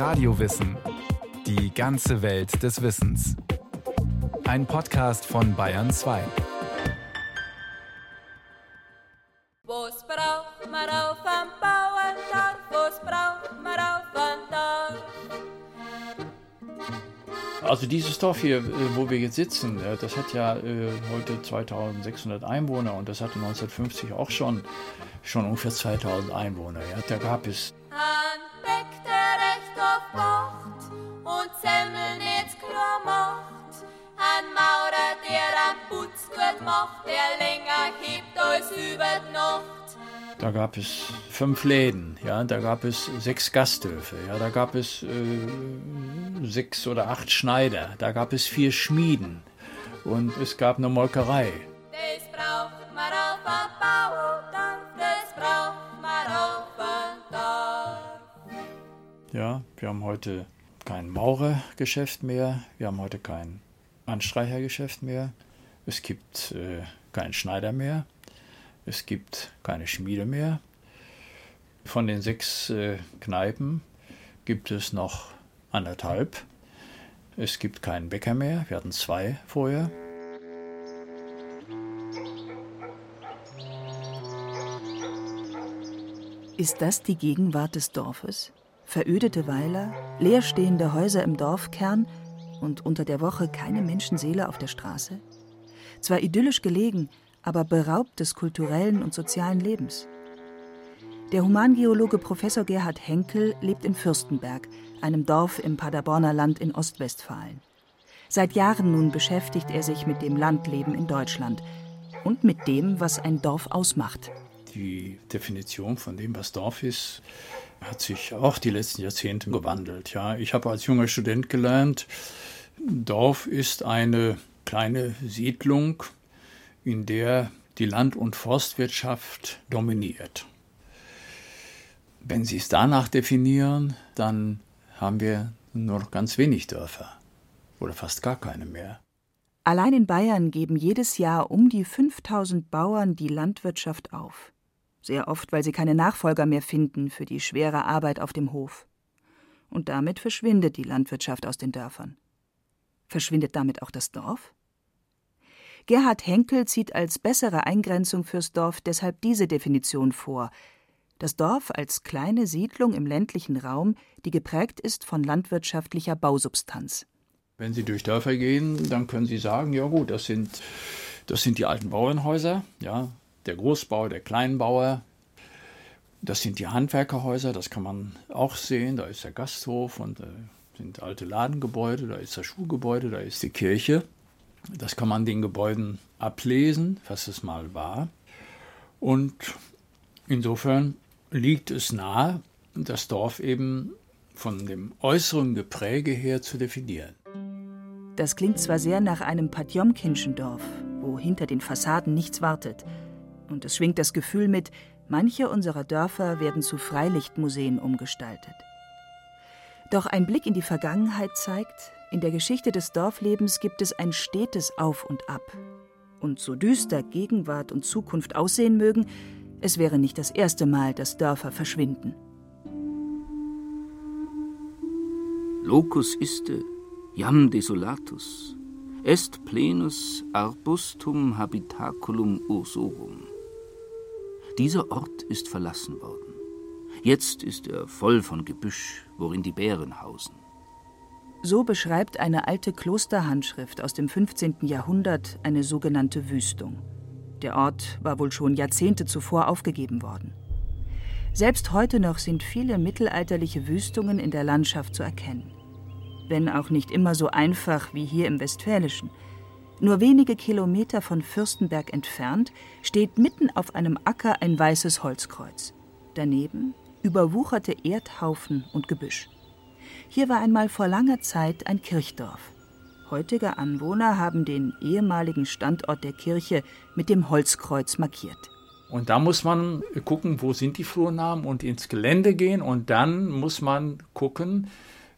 Radiowissen. Die ganze Welt des Wissens. Ein Podcast von Bayern 2. Was braucht man auf am Bauerndorf? Was braucht man auf am Dorf? Also dieses Dorf hier, äh, wo wir jetzt sitzen, äh, das hat ja äh, heute 2600 Einwohner und das hatte 1950 auch schon, schon ungefähr 2000 Einwohner. Ja. Da gab es Ein Gut macht, der länger hebt als über die Nacht. Da gab es fünf Läden, ja, da gab es sechs Gasthöfe, ja, da gab es äh, sechs oder acht Schneider, da gab es vier Schmieden und es gab eine Molkerei. Das braucht man auf am Bauerndorf, das braucht man auf am Dorf. Ja, wir haben heute kein Maurergeschäft mehr, wir haben heute kein Anstreichergeschäft mehr, es gibt äh, keinen Schneider mehr, es gibt keine Schmiede mehr. Von den sechs äh, Kneipen gibt es noch anderthalb. Es gibt keinen Bäcker mehr, wir hatten zwei vorher. Ist das die Gegenwart des Dorfes? Verödete Weiler, leerstehende Häuser im Dorfkern und unter der Woche keine Menschenseele auf der Straße? Zwar idyllisch gelegen, aber beraubt des kulturellen und sozialen Lebens. Der Humangeologe Professor Gerhard Henkel lebt in Fürstenberg, einem Dorf im Paderborner Land in Ostwestfalen. Seit Jahren nun beschäftigt er sich mit dem Landleben in Deutschland und mit dem, was ein Dorf ausmacht. Die Definition von dem, was Dorf ist, hat sich auch die letzten Jahrzehnte gewandelt. Ja, ich habe als junger Student gelernt, Dorf ist eine kleine Siedlung, in der die Land- und Forstwirtschaft dominiert. Wenn Sie es danach definieren, dann haben wir nur noch ganz wenig Dörfer oder fast gar keine mehr. Allein in Bayern geben jedes Jahr um die 5000 Bauern die Landwirtschaft auf. Sehr oft, weil sie keine Nachfolger mehr finden für die schwere Arbeit auf dem Hof. Und damit verschwindet die Landwirtschaft aus den Dörfern. Verschwindet damit auch das Dorf? Gerhard Henkel zieht als bessere Eingrenzung fürs Dorf deshalb diese Definition vor. Das Dorf als kleine Siedlung im ländlichen Raum, die geprägt ist von landwirtschaftlicher Bausubstanz. Wenn Sie durch Dörfer gehen, dann können Sie sagen, ja gut, das sind, das sind die alten Bauernhäuser, ja, der Großbauer, der Kleinbauer. Das sind die Handwerkerhäuser, das kann man auch sehen. Da ist der Gasthof und äh, sind alte Ladengebäude, da ist das Schulgebäude, da ist die Kirche. Das kann man den Gebäuden ablesen, was es mal war. Und insofern liegt es nahe, das Dorf eben von dem äußeren Gepräge her zu definieren. Das klingt zwar sehr nach einem Patjomkinschen Dorf, wo hinter den Fassaden nichts wartet. Und es schwingt das Gefühl mit, manche unserer Dörfer werden zu Freilichtmuseen umgestaltet. Doch ein Blick in die Vergangenheit zeigt, in der Geschichte des Dorflebens gibt es ein stetes Auf und Ab. Und so düster Gegenwart und Zukunft aussehen mögen, es wäre nicht das erste Mal, dass Dörfer verschwinden. Locus iste, jam desolatus, est plenus arbustum habitaculum ursorum. Dieser Ort ist verlassen worden. Jetzt ist er voll von Gebüsch, worin die Bären hausen. So beschreibt eine alte Klosterhandschrift aus dem 15. Jahrhundert eine sogenannte Wüstung. Der Ort war wohl schon Jahrzehnte zuvor aufgegeben worden. Selbst heute noch sind viele mittelalterliche Wüstungen in der Landschaft zu erkennen. Wenn auch nicht immer so einfach wie hier im Westfälischen. Nur wenige Kilometer von Fürstenberg entfernt steht mitten auf einem Acker ein weißes Holzkreuz. Daneben überwucherte Erdhaufen und Gebüsch. Hier war einmal vor langer Zeit ein Kirchdorf. Heutige Anwohner haben den ehemaligen Standort der Kirche mit dem Holzkreuz markiert. Und da muss man gucken, wo sind die Flurnamen und ins Gelände gehen und dann muss man gucken,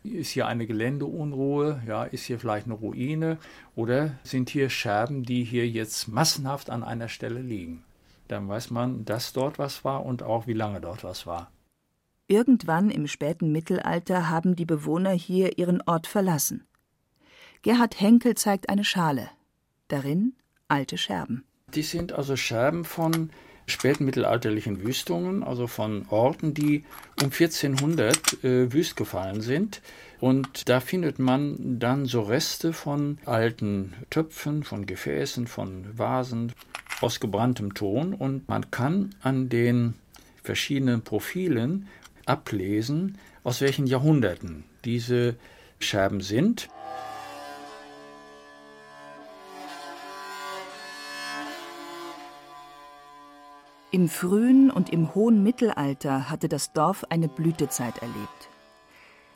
ist hier eine Geländeunruhe, ja, ist hier vielleicht eine Ruine oder sind hier Scherben, die hier jetzt massenhaft an einer Stelle liegen. Dann weiß man, dass dort was war und auch wie lange dort was war. Irgendwann im späten Mittelalter haben die Bewohner hier ihren Ort verlassen. Gerhard Henkel zeigt eine Schale. Darin alte Scherben. Die sind also Scherben von späten mittelalterlichen Wüstungen, also von Orten, die um 1400 äh, wüst gefallen sind. Und da findet man dann so Reste von alten Töpfen, von Gefäßen, von Vasen aus gebranntem Ton. Und man kann an den verschiedenen Profilen ablesen, aus welchen Jahrhunderten diese Scherben sind. Im frühen und im hohen Mittelalter hatte das Dorf eine Blütezeit erlebt.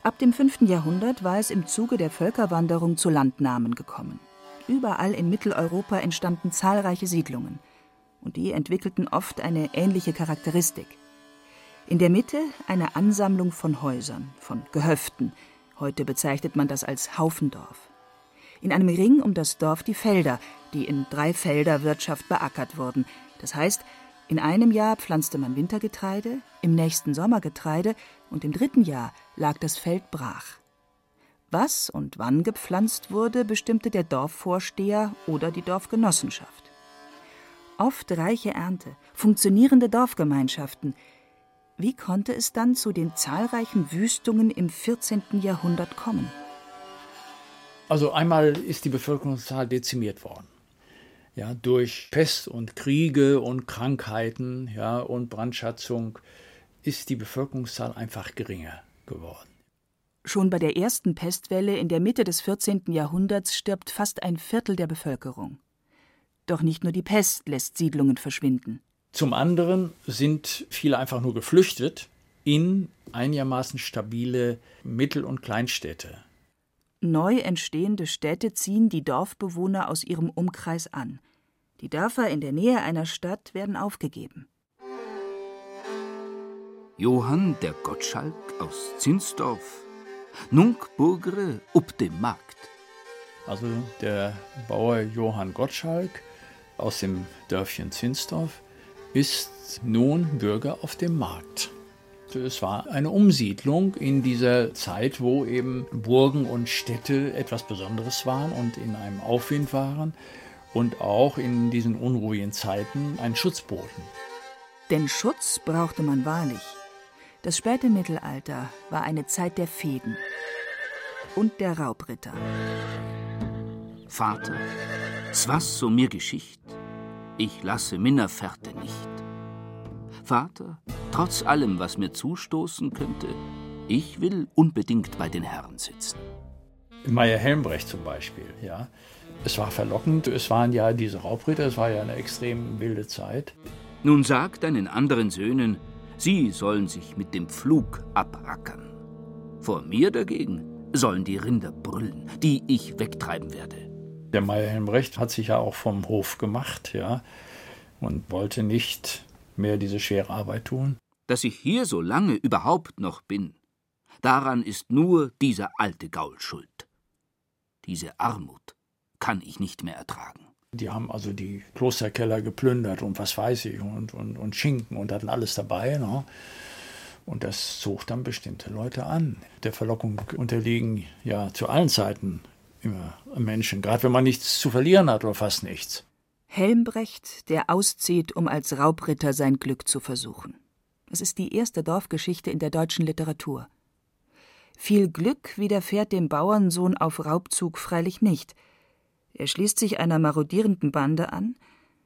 Ab dem 5. Jahrhundert war es im Zuge der Völkerwanderung zu Landnahmen gekommen. Überall in Mitteleuropa entstanden zahlreiche Siedlungen, und die entwickelten oft eine ähnliche Charakteristik. In der Mitte eine Ansammlung von Häusern, von Gehöften, heute bezeichnet man das als Haufendorf. In einem Ring um das Dorf die Felder, die in Dreifelderwirtschaft beackert wurden, das heißt, in einem Jahr pflanzte man Wintergetreide, im nächsten Sommergetreide und im dritten Jahr lag das Feld brach. Was und wann gepflanzt wurde, bestimmte der Dorfvorsteher oder die Dorfgenossenschaft. Oft reiche Ernte, funktionierende Dorfgemeinschaften. Wie konnte es dann zu den zahlreichen Wüstungen im 14. Jahrhundert kommen? Also einmal ist die Bevölkerungszahl dezimiert worden ja, durch Pest und Kriege und Krankheiten ja, und Brandschatzung ist die Bevölkerungszahl einfach geringer geworden. Schon bei der ersten Pestwelle in der Mitte des 14. Jahrhunderts stirbt fast ein Viertel der Bevölkerung. Doch nicht nur die Pest lässt Siedlungen verschwinden. Zum anderen sind viele einfach nur geflüchtet in einigermaßen stabile Mittel- und Kleinstädte. Neu entstehende Städte ziehen die Dorfbewohner aus ihrem Umkreis an. Die Dörfer in der Nähe einer Stadt werden aufgegeben. Johann der Gottschalk aus Zinsdorf, nunc burgere up dem Markt. Also der Bauer Johann Gottschalk aus dem Dörfchen Zinsdorf ist nun Bürger auf dem Markt. Es war eine Umsiedlung in dieser Zeit, wo eben Burgen und Städte etwas Besonderes waren und in einem Aufwind waren und auch in diesen unruhigen Zeiten einen Schutz boten. Denn Schutz brauchte man wahrlich. Das späte Mittelalter war eine Zeit der Fehden und der Raubritter. Vater, was so mir Geschicht, ich lasse minner Fährte nicht. Vater, trotz allem, was mir zustoßen könnte, ich will unbedingt bei den Herren sitzen. Meier Helmbrecht zum Beispiel, ja. Es war verlockend, es waren ja diese Raubritter, es war ja eine extrem wilde Zeit. Nun sag deinen anderen Söhnen, sie sollen sich mit dem Pflug abrackern. Vor mir dagegen sollen die Rinder brüllen, die ich wegtreiben werde. Der Meier Helmbrecht hat sich ja auch vom Hof gemacht, ja, und wollte nicht mehr diese schwere Arbeit tun. Dass ich hier so lange überhaupt noch bin, daran ist nur dieser alte Gaul schuld. Diese Armut, kann ich nicht mehr ertragen. Die haben also die Klosterkeller geplündert und was weiß ich und, und, und Schinken und hatten alles dabei. Ne? Und das zog dann bestimmte Leute an. Der Verlockung unterliegen ja zu allen Zeiten immer Menschen, gerade wenn man nichts zu verlieren hat oder fast nichts. Helmbrecht, der auszieht, um als Raubritter sein Glück zu versuchen. Es ist die erste Dorfgeschichte in der deutschen Literatur. Viel Glück widerfährt dem Bauernsohn auf Raubzug freilich nicht – er schließt sich einer marodierenden Bande an,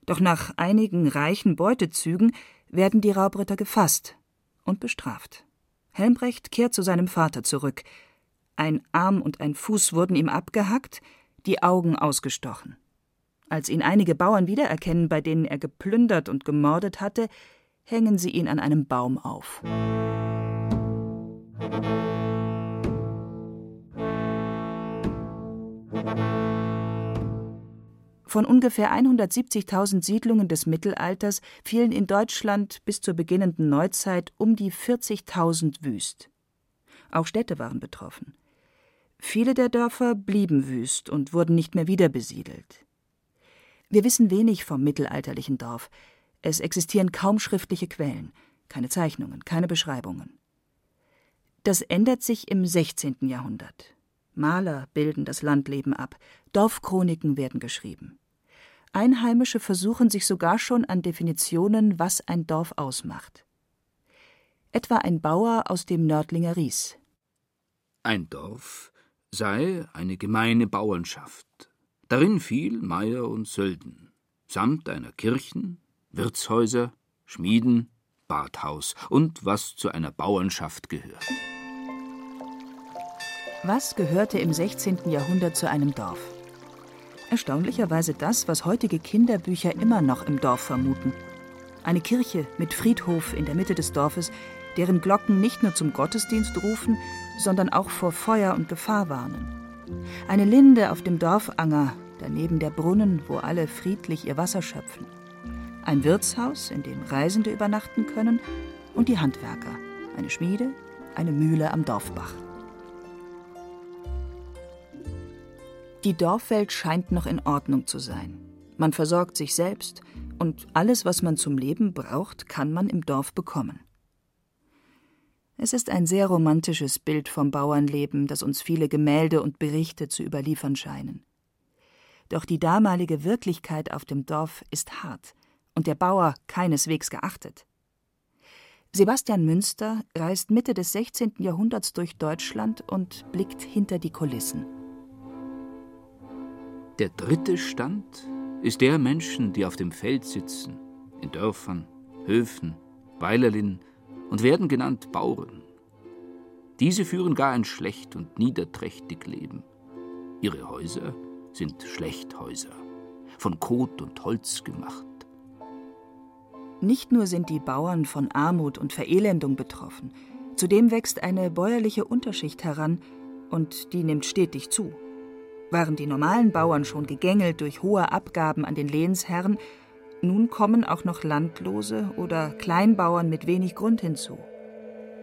doch nach einigen reichen Beutezügen werden die Raubritter gefasst und bestraft. Helmbrecht kehrt zu seinem Vater zurück. Ein Arm und ein Fuß wurden ihm abgehackt, die Augen ausgestochen. Als ihn einige Bauern wiedererkennen, bei denen er geplündert und gemordet hatte, hängen sie ihn an einem Baum auf. Von ungefähr 170.000 Siedlungen des Mittelalters fielen in Deutschland bis zur beginnenden Neuzeit um die 40.000 wüst. Auch Städte waren betroffen. Viele der Dörfer blieben wüst und wurden nicht mehr wiederbesiedelt. Wir wissen wenig vom mittelalterlichen Dorf. Es existieren kaum schriftliche Quellen, keine Zeichnungen, keine Beschreibungen. Das ändert sich im 16. Jahrhundert. Maler bilden das Landleben ab, Dorfchroniken werden geschrieben. Einheimische versuchen sich sogar schon an Definitionen, was ein Dorf ausmacht. Etwa ein Bauer aus dem Nördlinger Ries. Ein Dorf sei eine gemeine Bauernschaft. Darin fiel Meier und Sölden, samt einer Kirchen, Wirtshäuser, Schmieden, Badhaus und was zu einer Bauernschaft gehört. Was gehörte im 16. Jahrhundert zu einem Dorf? Erstaunlicherweise das, was heutige Kinderbücher immer noch im Dorf vermuten. Eine Kirche mit Friedhof in der Mitte des Dorfes, deren Glocken nicht nur zum Gottesdienst rufen, sondern auch vor Feuer und Gefahr warnen. Eine Linde auf dem Dorfanger, daneben der Brunnen, wo alle friedlich ihr Wasser schöpfen. Ein Wirtshaus, in dem Reisende übernachten können, und die Handwerker, eine Schmiede, eine Mühle am Dorfbach. Die Dorfwelt scheint noch in Ordnung zu sein. Man versorgt sich selbst und alles, was man zum Leben braucht, kann man im Dorf bekommen. Es ist ein sehr romantisches Bild vom Bauernleben, das uns viele Gemälde und Berichte zu überliefern scheinen. Doch die damalige Wirklichkeit auf dem Dorf ist hart und der Bauer keineswegs geachtet. Sebastian Münster reist Mitte des 16. Jahrhunderts durch Deutschland und blickt hinter die Kulissen. Der dritte Stand ist der Menschen, die auf dem Feld sitzen, in Dörfern, Höfen, Weilerlin und werden genannt Bauern. Diese führen gar ein schlecht und niederträchtig Leben. Ihre Häuser sind Schlechthäuser, von Kot und Holz gemacht. Nicht nur sind die Bauern von Armut und Verelendung betroffen, zudem wächst eine bäuerliche Unterschicht heran, und die nimmt stetig zu. Waren die normalen Bauern schon gegängelt durch hohe Abgaben an den Lehnsherren, nun kommen auch noch Landlose oder Kleinbauern mit wenig Grund hinzu.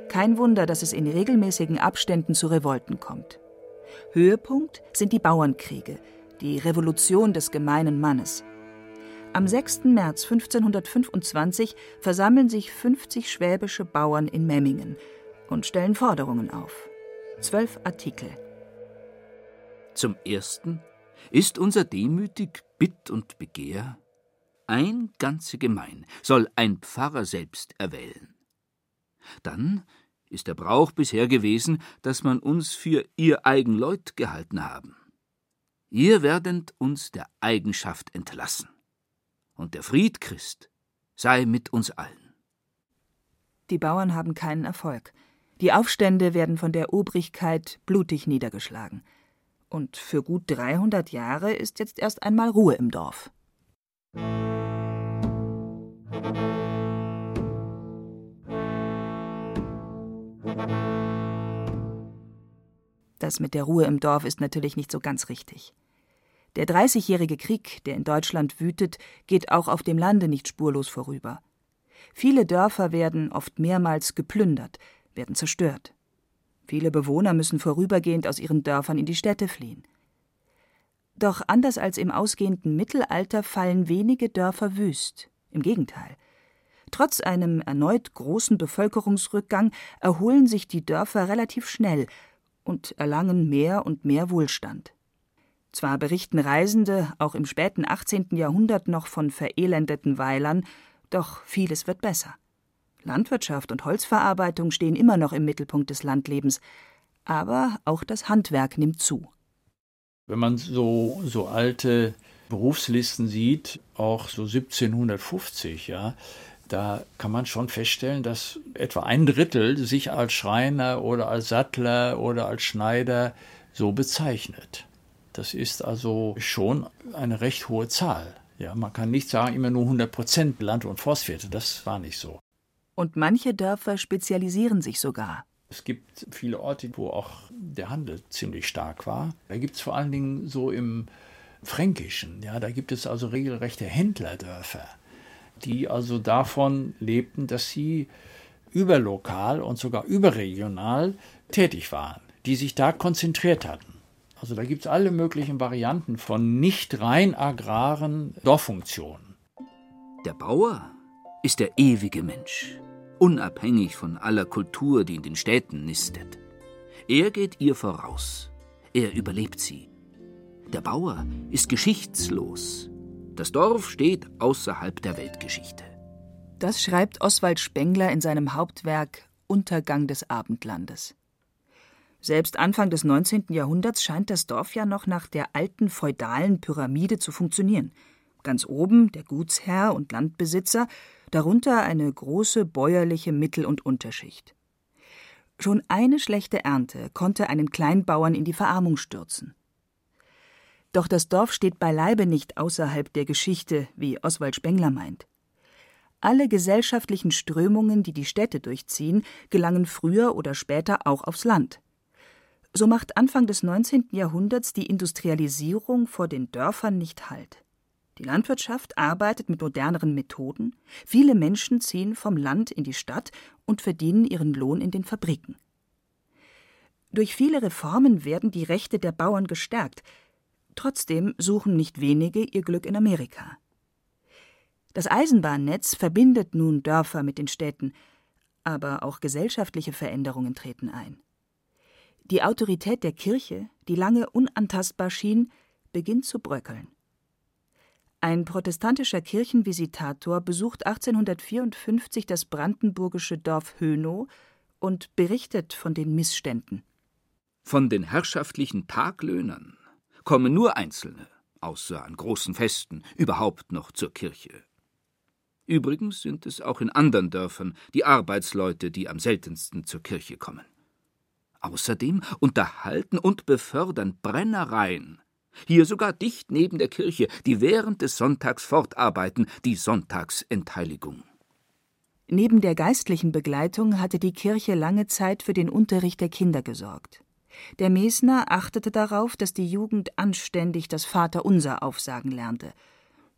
Kein Wunder, dass es in regelmäßigen Abständen zu Revolten kommt. Höhepunkt sind die Bauernkriege, die Revolution des gemeinen Mannes. Am 6. März 1525 versammeln sich 50 schwäbische Bauern in Memmingen und stellen Forderungen auf. Zwölf Artikel. Zum ersten ist unser demütig Bitt und Begehr, ein ganze Gemein soll ein Pfarrer selbst erwählen. Dann ist der Brauch bisher gewesen, dass man uns für ihr eigen Leut gehalten haben. Ihr werdend uns der Eigenschaft entlassen. Und der Fried Christ sei mit uns allen. Die Bauern haben keinen Erfolg. Die Aufstände werden von der Obrigkeit blutig niedergeschlagen und für gut 300 Jahre ist jetzt erst einmal Ruhe im Dorf. Das mit der Ruhe im Dorf ist natürlich nicht so ganz richtig. Der Dreißigjährige Krieg, der in Deutschland wütet, geht auch auf dem Lande nicht spurlos vorüber. Viele Dörfer werden oft mehrmals geplündert, werden zerstört. Viele Bewohner müssen vorübergehend aus ihren Dörfern in die Städte fliehen. Doch anders als im ausgehenden Mittelalter fallen wenige Dörfer wüst. Im Gegenteil. Trotz einem erneut großen Bevölkerungsrückgang erholen sich die Dörfer relativ schnell und erlangen mehr und mehr Wohlstand. Zwar berichten Reisende auch im späten 18. Jahrhundert noch von verelendeten Weilern, doch vieles wird besser. Landwirtschaft und Holzverarbeitung stehen immer noch im Mittelpunkt des Landlebens, aber auch das Handwerk nimmt zu. Wenn man so, so alte Berufslisten sieht, auch so 1750, ja, da kann man schon feststellen, dass etwa ein Drittel sich als Schreiner oder als Sattler oder als Schneider so bezeichnet. Das ist also schon eine recht hohe Zahl. Ja, man kann nicht sagen, immer nur 100 Prozent Land- und Forstwirte. Das war nicht so. Und manche Dörfer spezialisieren sich sogar. Es gibt viele Orte, wo auch der Handel ziemlich stark war. Da gibt es vor allen Dingen so im Fränkischen, ja, da gibt es also regelrechte Händlerdörfer, die also davon lebten, dass sie überlokal und sogar überregional tätig waren, die sich da konzentriert hatten. Also da gibt es alle möglichen Varianten von nicht rein agraren Dorffunktionen. Der Bauer ist der ewige Mensch unabhängig von aller Kultur, die in den Städten nistet. Er geht ihr voraus. Er überlebt sie. Der Bauer ist geschichtslos. Das Dorf steht außerhalb der Weltgeschichte. Das schreibt Oswald Spengler in seinem Hauptwerk Untergang des Abendlandes. Selbst Anfang des 19. Jahrhunderts scheint das Dorf ja noch nach der alten feudalen Pyramide zu funktionieren. Ganz oben der Gutsherr und Landbesitzer, darunter eine große bäuerliche Mittel- und Unterschicht. Schon eine schlechte Ernte konnte einen Kleinbauern in die Verarmung stürzen. Doch das Dorf steht beileibe nicht außerhalb der Geschichte, wie Oswald Spengler meint. Alle gesellschaftlichen Strömungen, die die Städte durchziehen, gelangen früher oder später auch aufs Land. So macht Anfang des 19. Jahrhunderts die Industrialisierung vor den Dörfern nicht Halt. Die Landwirtschaft arbeitet mit moderneren Methoden, viele Menschen ziehen vom Land in die Stadt und verdienen ihren Lohn in den Fabriken. Durch viele Reformen werden die Rechte der Bauern gestärkt, trotzdem suchen nicht wenige ihr Glück in Amerika. Das Eisenbahnnetz verbindet nun Dörfer mit den Städten, aber auch gesellschaftliche Veränderungen treten ein. Die Autorität der Kirche, die lange unantastbar schien, beginnt zu bröckeln. Ein protestantischer Kirchenvisitator besucht 1854 das brandenburgische Dorf Hönow und berichtet von den Missständen. Von den herrschaftlichen Taglöhnern kommen nur Einzelne, außer an großen Festen, überhaupt noch zur Kirche. Übrigens sind es auch in anderen Dörfern die Arbeitsleute, die am seltensten zur Kirche kommen. Außerdem unterhalten und befördern Brennereien, hier sogar dicht neben der Kirche, die während des Sonntags fortarbeiten, die Sonntagsentheiligung. Neben der geistlichen Begleitung hatte die Kirche lange Zeit für den Unterricht der Kinder gesorgt. Der Mesner achtete darauf, dass die Jugend anständig das Vaterunser aufsagen lernte.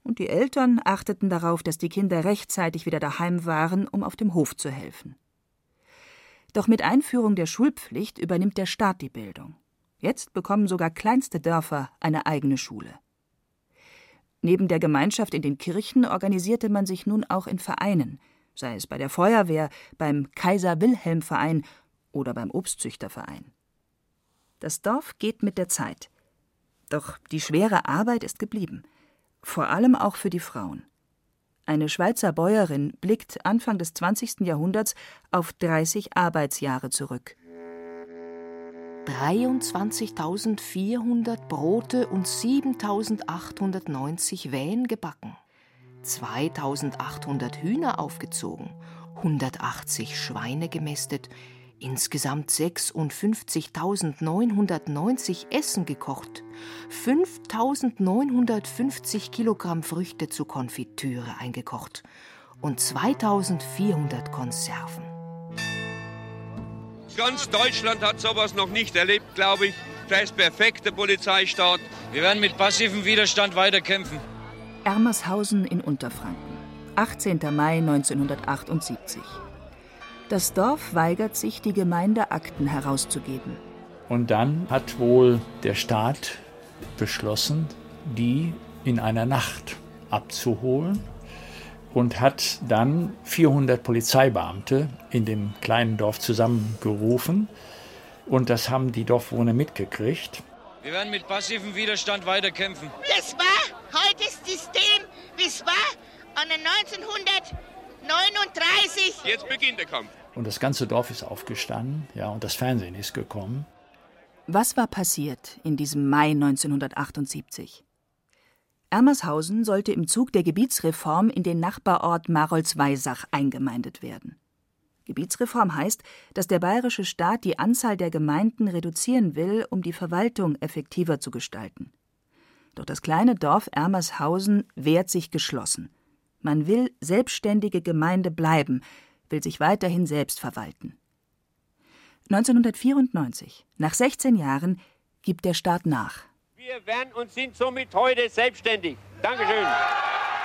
Und die Eltern achteten darauf, dass die Kinder rechtzeitig wieder daheim waren, um auf dem Hof zu helfen. Doch mit Einführung der Schulpflicht übernimmt der Staat die Bildung. Jetzt bekommen sogar kleinste Dörfer eine eigene Schule. Neben der Gemeinschaft in den Kirchen organisierte man sich nun auch in Vereinen, sei es bei der Feuerwehr, beim Kaiser Wilhelm Verein oder beim Obstzüchterverein. Das Dorf geht mit der Zeit. Doch die schwere Arbeit ist geblieben, vor allem auch für die Frauen. Eine Schweizer Bäuerin blickt Anfang des 20. Jahrhunderts auf 30 Arbeitsjahre zurück. 23.400 Brote und 7.890 Wehen gebacken, 2.800 Hühner aufgezogen, 180 Schweine gemästet, insgesamt 56.990 Essen gekocht, 5.950 Kilogramm Früchte zu Konfitüre eingekocht. Und 2.400 Konserven. Ganz Deutschland hat sowas noch nicht erlebt, glaube ich. Das ist perfekter Polizeistaat. Wir werden mit passivem Widerstand weiterkämpfen. Ermershausen in Unterfranken, 18. Mai 1978. Das Dorf weigert sich, die Gemeindeakten herauszugeben. Und dann hat wohl der Staat beschlossen, die in einer Nacht abzuholen und hat dann 400 Polizeibeamte in dem kleinen Dorf zusammengerufen. Und das haben die Dorfwohner mitgekriegt. Wir werden mit passivem Widerstand weiterkämpfen. Das war heute das System, wie es war an 1939. Jetzt beginnt der Kampf. Und das ganze Dorf ist aufgestanden, ja, und das Fernsehen ist gekommen. Was war passiert in diesem Mai 1978? Ermershausen sollte im Zug der Gebietsreform in den Nachbarort Marolz-Weisach eingemeindet werden. Gebietsreform heißt, dass der bayerische Staat die Anzahl der Gemeinden reduzieren will, um die Verwaltung effektiver zu gestalten. Doch das kleine Dorf Ermershausen wehrt sich geschlossen. Man will selbstständige Gemeinde bleiben, will sich weiterhin selbst verwalten. 1994, nach 16 Jahren, gibt der Staat nach. Wir werden und sind somit heute selbstständig. Dankeschön.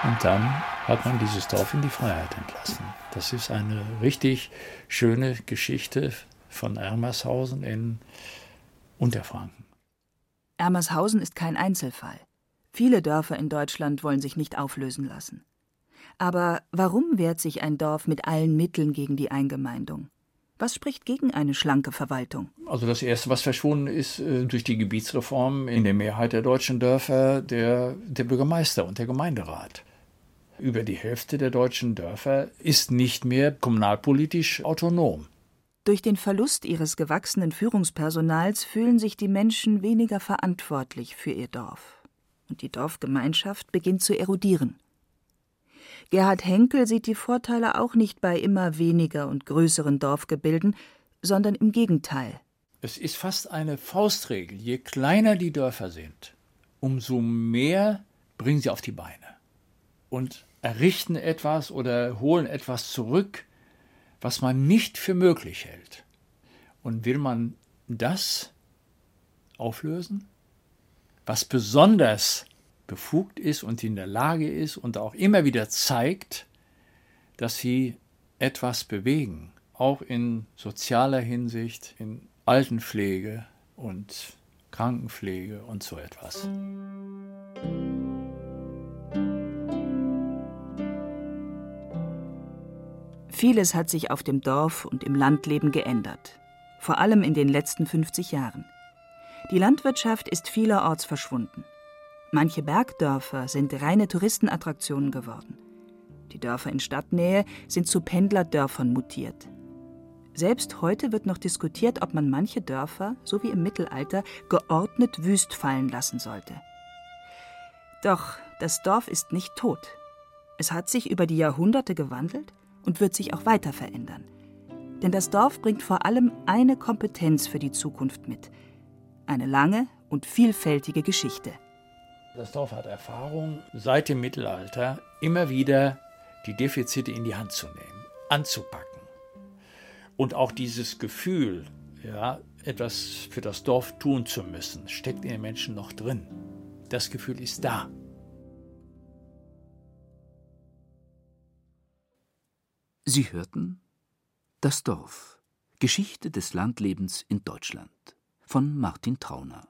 Und dann hat man dieses Dorf in die Freiheit entlassen. Das ist eine richtig schöne Geschichte von Ermershausen in Unterfranken. Ermershausen ist kein Einzelfall. Viele Dörfer in Deutschland wollen sich nicht auflösen lassen. Aber warum wehrt sich ein Dorf mit allen Mitteln gegen die Eingemeindung? Was spricht gegen eine schlanke Verwaltung? Also das Erste, was verschwunden ist äh, durch die Gebietsreform in der Mehrheit der deutschen Dörfer, der, der Bürgermeister und der Gemeinderat. Über die Hälfte der deutschen Dörfer ist nicht mehr kommunalpolitisch autonom. Durch den Verlust ihres gewachsenen Führungspersonals fühlen sich die Menschen weniger verantwortlich für ihr Dorf. Und die Dorfgemeinschaft beginnt zu erodieren. Gerhard Henkel sieht die Vorteile auch nicht bei immer weniger und größeren Dorfgebilden, sondern im Gegenteil. Es ist fast eine Faustregel. Je kleiner die Dörfer sind, umso mehr bringen sie auf die Beine und errichten etwas oder holen etwas zurück, was man nicht für möglich hält. Und will man das auflösen, was besonders befugt ist und in der Lage ist und auch immer wieder zeigt, dass sie etwas bewegen, auch in sozialer Hinsicht, in Altenpflege und Krankenpflege und so etwas. Vieles hat sich auf dem Dorf und im Landleben geändert, vor allem in den letzten 50 Jahren. Die Landwirtschaft ist vielerorts verschwunden. Manche Bergdörfer sind reine Touristenattraktionen geworden. Die Dörfer in Stadtnähe sind zu Pendlerdörfern mutiert. Selbst heute wird noch diskutiert, ob man manche Dörfer, so wie im Mittelalter, geordnet wüst fallen lassen sollte. Doch das Dorf ist nicht tot. Es hat sich über die Jahrhunderte gewandelt und wird sich auch weiter verändern. Denn das Dorf bringt vor allem eine Kompetenz für die Zukunft mit. Eine lange und vielfältige Geschichte. Das Dorf hat Erfahrung, seit dem Mittelalter immer wieder die Defizite in die Hand zu nehmen, anzupacken. Und auch dieses Gefühl, ja, etwas für das Dorf tun zu müssen, steckt in den Menschen noch drin. Das Gefühl ist da. Sie hörten Das Dorf. Geschichte des Landlebens in Deutschland von Martin Trauner.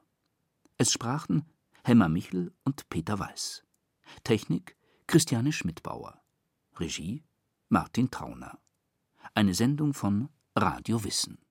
Es sprachen Hemmer Michel und Peter Weiß. Technik Christiane Schmidbauer. Regie Martin Trauner. Eine Sendung von Radio Wissen.